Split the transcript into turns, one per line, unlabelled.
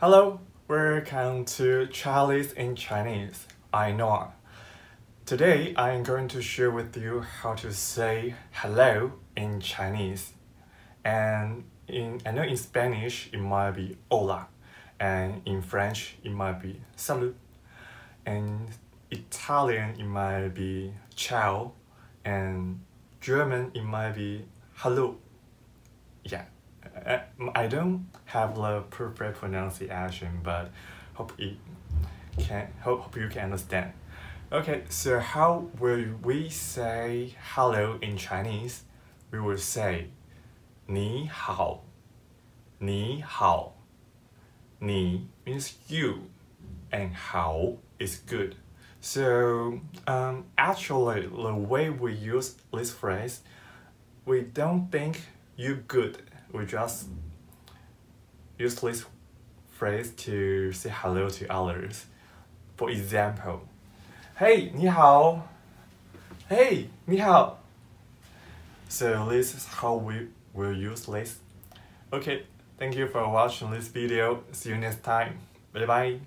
Hello, welcome to Charlie's in Chinese. I know. Today I am going to share with you how to say hello in Chinese. And in I know in Spanish it might be hola, and in French it might be salut, and Italian it might be ciao, and German it might be hello. Yeah. Uh, I don't have the perfect pronunciation, but hope it can hope, hope you can understand. Okay, so how will we say hello in Chinese? We will say 你好,你好. Ni means you, and hao is good. So um, actually, the way we use this phrase, we don't think you good we just use this phrase to say hello to others. For example, Hey, 你好. Hey, 你好. So this is how we will use this. Okay, thank you for watching this video. See you next time. Bye bye.